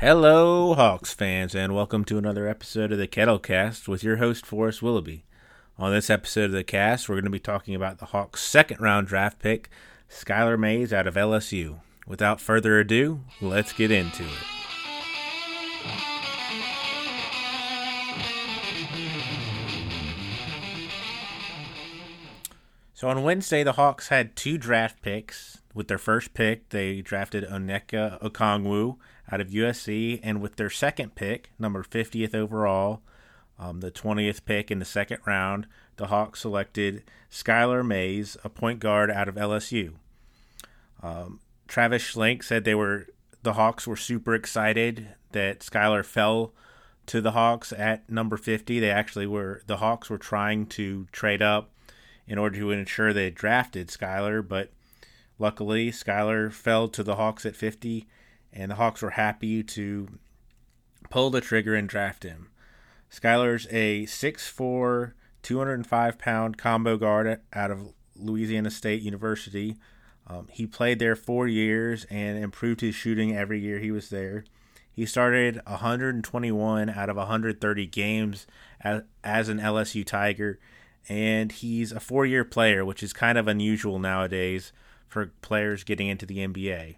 Hello, Hawks fans, and welcome to another episode of the Kettlecast with your host, Forrest Willoughby. On this episode of the cast, we're going to be talking about the Hawks' second round draft pick, Skylar Mays out of LSU. Without further ado, let's get into it. So on Wednesday, the Hawks had two draft picks. With their first pick, they drafted Onyeka Okongwu out of USC, and with their second pick, number 50th overall, um, the 20th pick in the second round, the Hawks selected Skylar Mays, a point guard out of LSU. Um, Travis Schlenk said they were the Hawks were super excited that Skylar fell to the Hawks at number 50. They actually were the Hawks were trying to trade up in order to ensure they drafted Skylar, but luckily Skylar fell to the Hawks at 50 and the Hawks were happy to pull the trigger and draft him. Skylar's a 6'4, 205 pound combo guard out of Louisiana State University. Um, he played there four years and improved his shooting every year he was there. He started 121 out of 130 games as, as an LSU Tiger, and he's a four year player, which is kind of unusual nowadays for players getting into the NBA.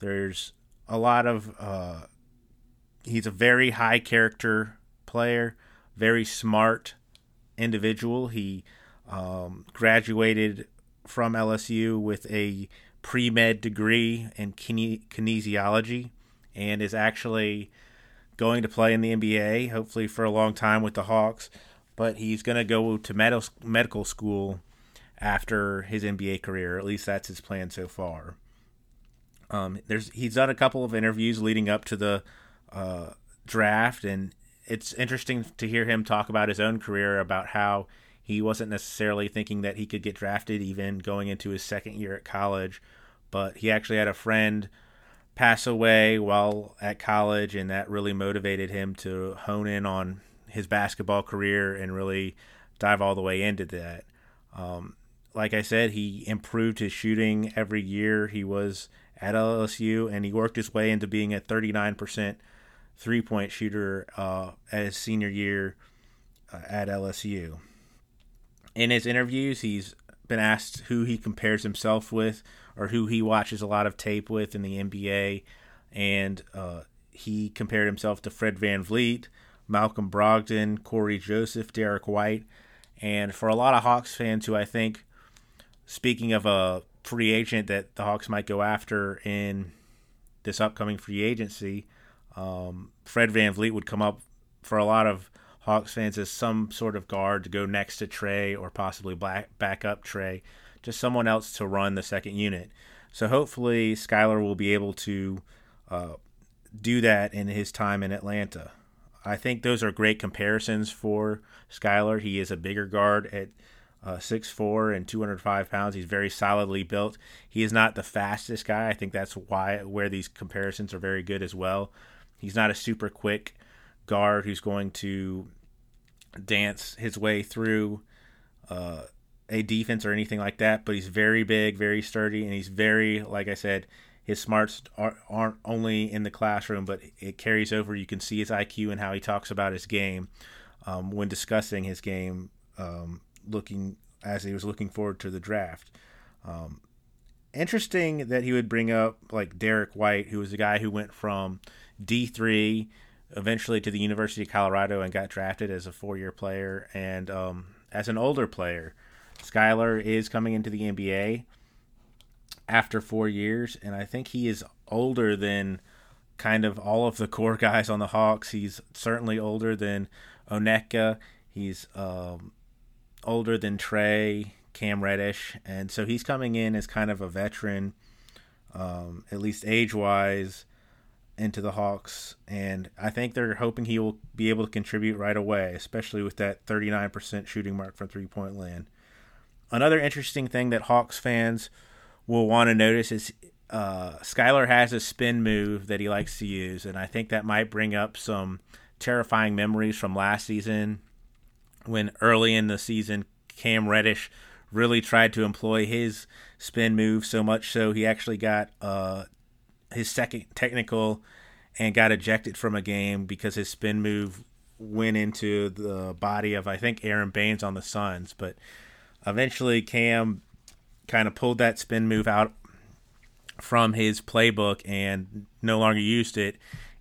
There's a lot of, uh, he's a very high character player, very smart individual. He um, graduated from LSU with a pre med degree in kine- kinesiology and is actually going to play in the NBA, hopefully for a long time with the Hawks. But he's going to go to med- medical school after his NBA career. At least that's his plan so far. Um, there's he's done a couple of interviews leading up to the uh, draft, and it's interesting to hear him talk about his own career, about how he wasn't necessarily thinking that he could get drafted even going into his second year at college, but he actually had a friend pass away while at college, and that really motivated him to hone in on his basketball career and really dive all the way into that. Um, like I said, he improved his shooting every year he was at LSU, and he worked his way into being a 39% three point shooter uh, as senior year uh, at LSU. In his interviews, he's been asked who he compares himself with or who he watches a lot of tape with in the NBA, and uh, he compared himself to Fred Van VanVleet, Malcolm Brogdon, Cory Joseph, Derrick White, and for a lot of Hawks fans who I think, speaking of a free agent that the Hawks might go after in this upcoming free agency, um, Fred VanVleet would come up for a lot of Hawks fans as some sort of guard to go next to Trae or possibly back, back up Trae, just someone else to run the second unit. So hopefully Skylar will be able to uh, do that in his time in Atlanta. I think those are great comparisons for Skylar. He is a bigger guard at uh, 6'4 and 205 pounds. He's very solidly built. He is not the fastest guy. I think that's why where these comparisons are very good as well. He's not a super quick guard who's going to dance his way through uh, a defense or anything like that, but he's very big, very sturdy, and he's very, like I said, his smarts aren't only in the classroom, but it carries over. You can see his IQ and how he talks about his game um, when discussing his game, um, looking as he was looking forward to the draft. Um, interesting that he would bring up like Derrick White, who was a guy who went from D3 eventually to the University of Colorado and got drafted as a four year player and um, as an older player. Skylar is coming into the NBA after four years, and I think he is older than kind of all of the core guys on the Hawks. He's certainly older than Onyeka. He's um, older than Trae, Cam Reddish, and so he's coming in as kind of a veteran, um, at least age wise into the Hawks, and I think they're hoping he will be able to contribute right away, especially with that 39% shooting mark from three point land. Another interesting thing that Hawks fans will want to notice is uh, Skylar has a spin move that he likes to use, and I think that might bring up some terrifying memories from last season when early in the season Cam Reddish really tried to employ his spin move so much so he actually got uh, his second technical and got ejected from a game because his spin move went into the body of I think Aron Baynes on the Suns, but eventually Cam kind of pulled that spin move out from his playbook and no longer used it.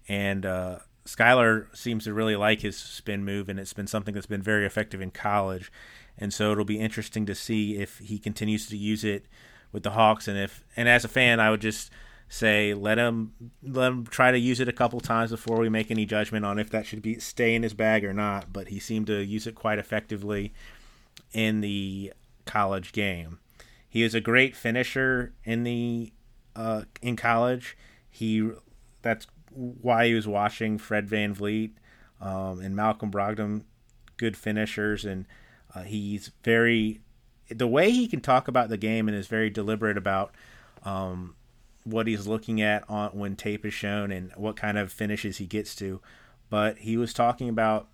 And uh, Skylar seems to really like his spin move, and it's been something that's been very effective in college. And so it'll be interesting to see if he continues to use it with the Hawks. And if and as a fan, I would just say let him let him try to use it a couple times before we make any judgment on if that should be stay in his bag or not. But he seemed to use it quite effectively in the college game. He is a great finisher in the uh, in college. He that's why he was watching Fred VanVleet um, and Malcolm Brogdon, good finishers, and uh, he's very the way he can talk about the game and is very deliberate about um, what he's looking at on when tape is shown and what kind of finishes he gets to. But he was talking about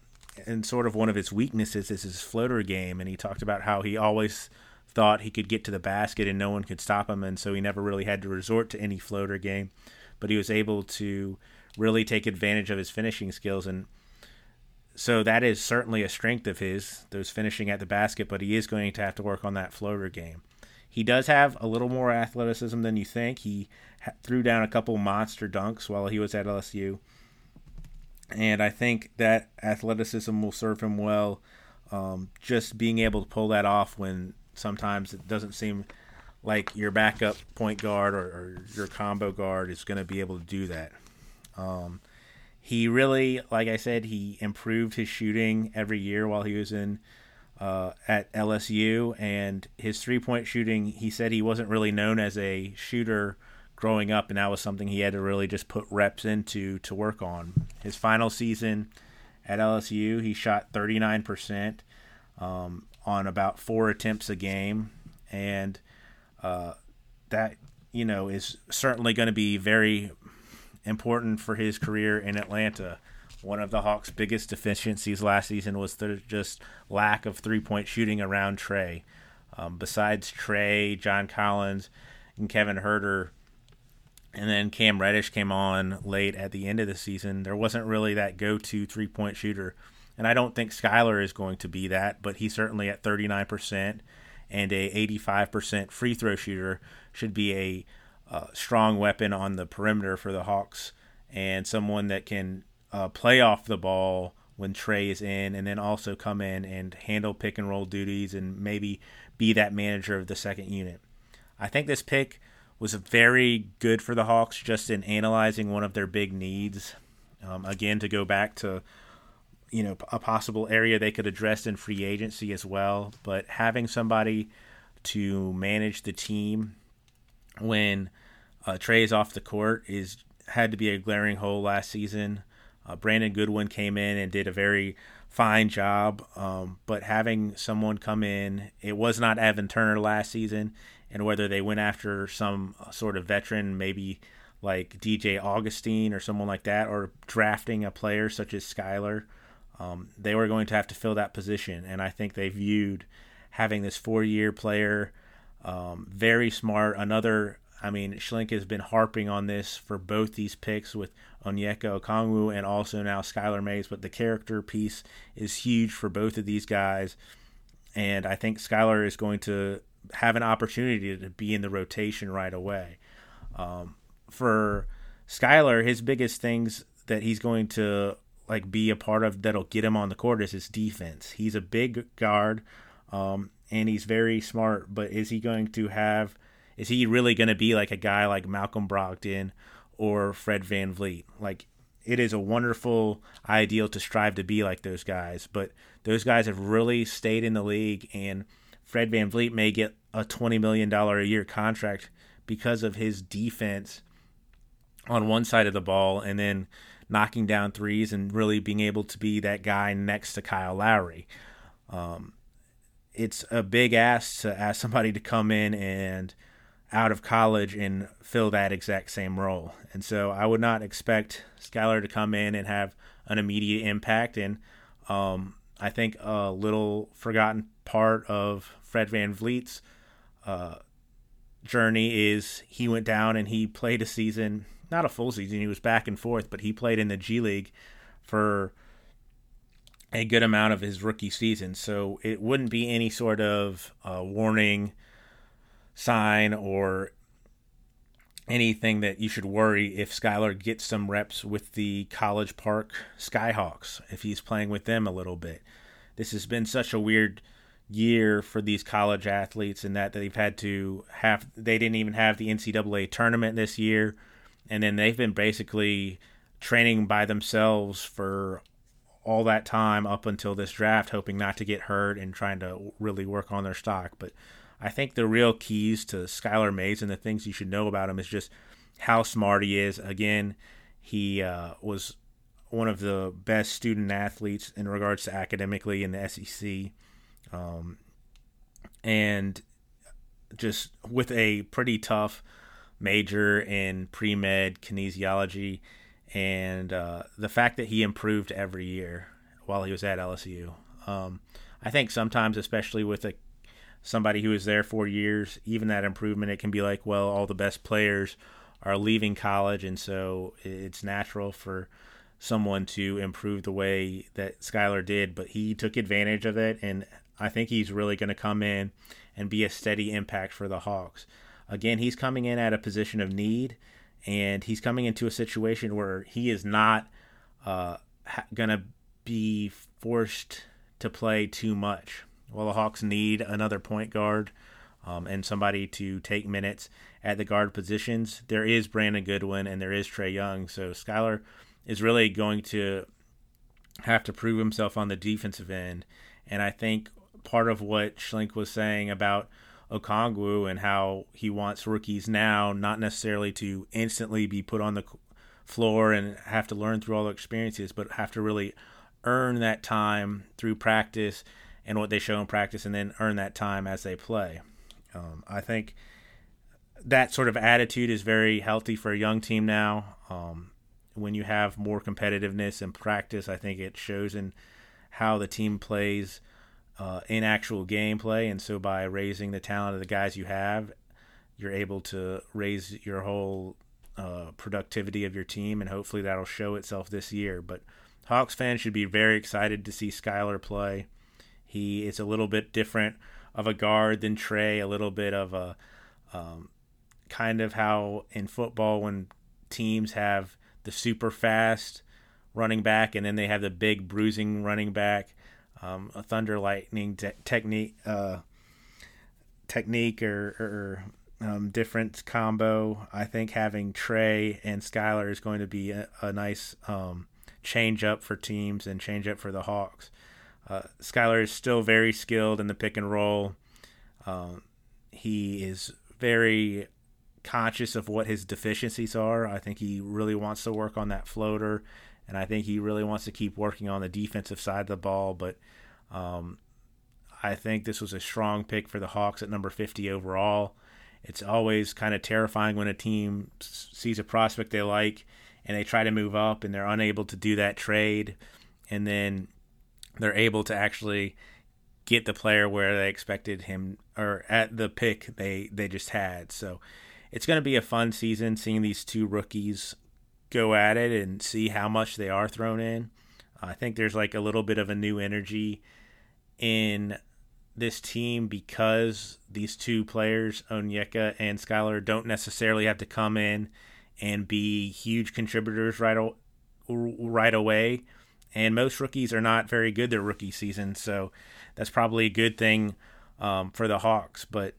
and sort of one of his weaknesses is his floater game, and he talked about how he always thought he could get to the basket and no one could stop him, and so he never really had to resort to any floater game. But he was able to really take advantage of his finishing skills and so that is certainly a strength of his, those finishing at the basket, but he is going to have to work on that floater game. He does have a little more athleticism than you think. He threw down a couple monster dunks while he was at LSU. And I think that athleticism will serve him well. Um, just being able to pull that off when sometimes it doesn't seem like your backup point guard or, or your combo guard is going to be able to do that. Um, he really, like I said, he improved his shooting every year while he was in uh, at LSU, and his three point shooting. He said he wasn't really known as a shooter growing up, and that was something he had to really just put reps into to work on. His final season at LSU, he shot 39% um, on about four attempts a game, and that you know is certainly going to be very important for his career in Atlanta. One of the Hawks' biggest deficiencies last season was the just lack of three point shooting around Trae. Um, besides Trae, John Collins, and Kevin Huerter, and then Cam Reddish came on late at the end of the season. There wasn't really that go to three point shooter. And I don't think Skylar is going to be that, but he's certainly at 39% and a 85% free throw shooter should be a uh, strong weapon on the perimeter for the Hawks and someone that can uh, play off the ball when Trae is in, and then also come in and handle pick and roll duties and maybe be that manager of the second unit. I think this pick was very good for the Hawks just in analyzing one of their big needs. Um, again, to go back to you know a possible area they could address in free agency as well, but having somebody to manage the team when uh, Trae is off the court is had to be a glaring hole last season. Uh, Brandon Goodwin came in and did a very fine job, um, but having someone come in, it was not Evan Turner last season, and whether they went after some sort of veteran, maybe like DJ Augustin or someone like that, or drafting a player such as Skylar, um, they were going to have to fill that position, and I think they viewed having this four-year player, um, very smart, another I mean, Schlenk has been harping on this for both these picks with Onyeka Okongwu and also now Skylar Mays, but the character piece is huge for both of these guys. And I think Skylar is going to have an opportunity to be in the rotation right away. Um, for Skylar, his biggest things that he's going to like be a part of that'll get him on the court is his defense. He's a big guard, um, and he's very smart. But is he going to have is he really going to be like a guy like Malcolm Brogdon or Fred Van VanVleet? Like, it is a wonderful ideal to strive to be like those guys, but those guys have really stayed in the league, and Fred Van VanVleet may get a $20 million a year contract because of his defense on one side of the ball and then knocking down threes and really being able to be that guy next to Kyle Lowry. Um, it's a big ask to ask somebody to come in and – out of college and fill that exact same role. And so I would not expect Skylar to come in and have an immediate impact. And um, I think a little forgotten part of Fred VanVleet's uh, journey is he went down and he played a season, not a full season. He was back and forth, but he played in the G League for a good amount of his rookie season. So it wouldn't be any sort of warning sign or anything that you should worry if Skylar gets some reps with the College Park Skyhawks, if he's playing with them a little bit. This has been such a weird year for these college athletes in that they've had to have they didn't even have the NCAA tournament this year and then they've been basically training by themselves for all that time up until this draft hoping not to get hurt and trying to really work on their stock. But I think the real keys to Skylar Mays and the things you should know about him is just how smart he is. Again he uh, was one of the best student athletes in regards to academically in the SEC um, and just with a pretty tough major in pre med kinesiology, and uh, the fact that he improved every year while he was at LSU. Um, I think sometimes, especially with a somebody who was there for years, even that improvement, it can be like, well, all the best players are leaving college, and so it's natural for someone to improve the way that Skylar did. But he took advantage of it, and I think he's really going to come in and be a steady impact for the Hawks. Again, he's coming in at a position of need, and he's coming into a situation where he is not uh, going to be forced to play too much. Well, the Hawks need another point guard um, and somebody to take minutes at the guard positions. There is Brandon Goodwin and there is Trae Young, so Skylar is really going to have to prove himself on the defensive end. And I think part of what Schlenk was saying about Okongwu and how he wants rookies now not necessarily to instantly be put on the floor and have to learn through all the experiences, but have to really earn that time through practice and what they show in practice, and then earn that time as they play. Um, I think that sort of attitude is very healthy for a young team now. Um, when you have more competitiveness in practice, I think it shows in how the team plays uh, in actual gameplay. And so by raising the talent of the guys you have, you're able to raise your whole uh, productivity of your team, and hopefully that'll show itself this year. But Hawks fans should be very excited to see Skylar play. He is a little bit different of a guard than Trae, a little bit of a um, kind of how in football when teams have the super fast running back and then they have the big bruising running back um, a thunder lightning te- technique uh, technique or, or um, different combo. I think having Trae and Skylar is going to be a, a nice um, change up for teams and change up for the Hawks. Uh, Skylar is still very skilled in the pick and roll. Um, he is very conscious of what his deficiencies are. I think he really wants to work on that floater and I think he really wants to keep working on the defensive side of the ball. But um, I think this was a strong pick for the Hawks at number 50 overall. It's always kind of terrifying when a team sees a prospect they like and they try to move up and they're unable to do that trade, and then they're able to actually get the player where they expected him or at the pick they they just had. So it's going to be a fun season seeing these two rookies go at it and see how much they are thrown in. I think there's like a little bit of a new energy in this team because these two players, Onyeka and Skylar, don't necessarily have to come in and be huge contributors right right away. And most rookies are not very good their rookie season, so that's probably a good thing um, for the Hawks. But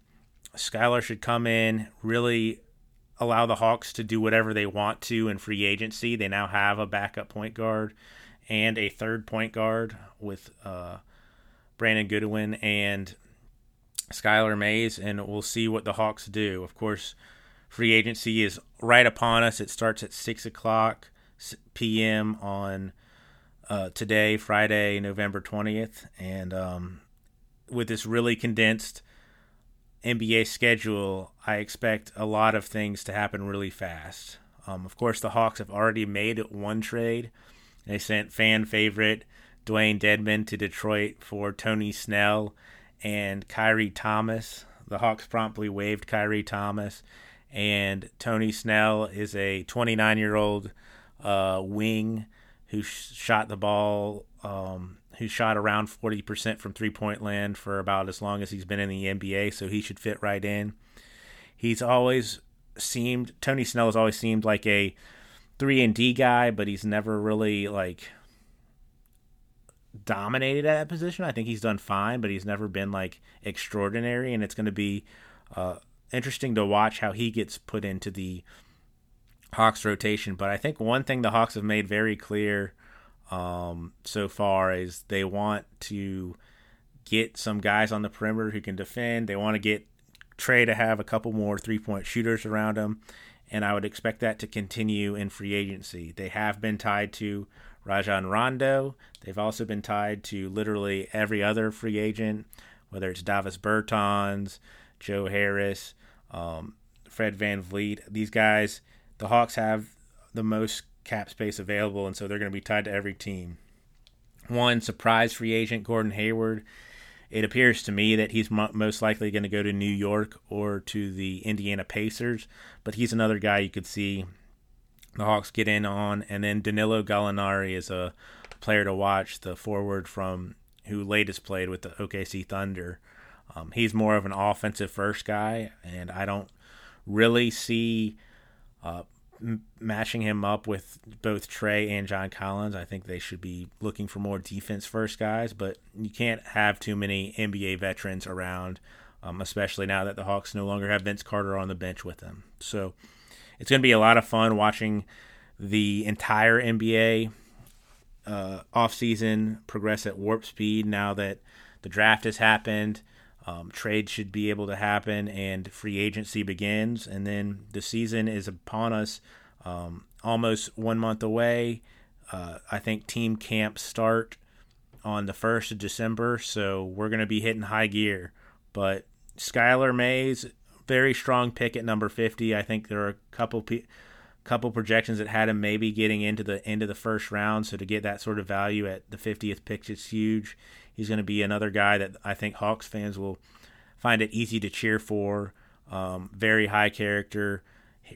Skylar should come in, really allow the Hawks to do whatever they want to in free agency. They now have a backup point guard and a third point guard with uh, Brandon Goodwin and Skylar Mays, and we'll see what the Hawks do. Of course, free agency is right upon us. It starts at 6 o'clock p.m. on uh, today, Friday, November 20th. And um, with this really condensed NBA schedule, I expect a lot of things to happen really fast. Um, of course, the Hawks have already made one trade. They sent fan favorite Dewayne Dedmon to Detroit for Tony Snell and Khyri Thomas. the Hawks promptly waived Khyri Thomas, and Tony Snell is a 29 year old uh, wing who sh- shot the ball, um, who shot around 40% from three point land for about as long as he's been in the NBA, so he should fit right in. He's always seemed, Tony Snell has always seemed like a 3 and D guy, but he's never really like dominated at that position. I think he's done fine, but he's never been like extraordinary, and it's going to be uh, interesting to watch how he gets put into the Hawks rotation. But I think one thing the Hawks have made very clear um, so far is they want to get some guys on the perimeter who can defend. They want to get Trae to have a couple more three point shooters around him. And I would expect that to continue in free agency. They have been tied to Rajon Rondo. They've also been tied to literally every other free agent, whether it's Davis Bertans, Joe Harris, um, Fred VanVleet. These guys, the Hawks have the most cap space available, and so they're going to be tied to every team. One surprise free agent, Gordon Hayward. It appears to me that he's most likely going to go to New York or to the Indiana Pacers, but he's another guy you could see the Hawks get in on. And then Danilo Gallinari is a player to watch, the forward from who latest played with the OKC Thunder. Um, he's more of an offensive first guy, and I don't really see uh, m- matching him up with both Trae and John Collins. I think they should be looking for more defense first guys, but you can't have too many NBA veterans around, um, especially now that the Hawks no longer have Vince Carter on the bench with them. So it's going to be a lot of fun watching the entire NBA uh, offseason progress at warp speed now that the draft has happened. Um, trade should be able to happen and free agency begins. And then the season is upon us, um, almost one month away. Uh, I think team camps start on the 1st of December, so we're going to be hitting high gear. But Skylar Mays, very strong pick at number 50. I think there are a couple pe- couple projections that had him maybe getting into the end of the first round. So to get that sort of value at the 50th pick is huge. He's going to be another guy that I think Hawks fans will find it easy to cheer for. Um, very high character,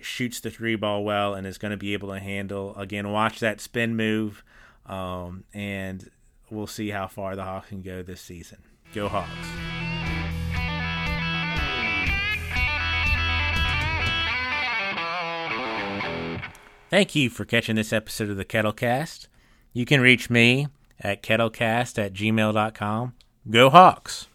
shoots the three ball well, and is going to be able to handle. Again, watch that spin move, um, and we'll see how far the Hawks can go this season. Go Hawks! Thank you for catching this episode of the Kettlecast. You can reach me at kettlecast at gmail.com. Go Hawks!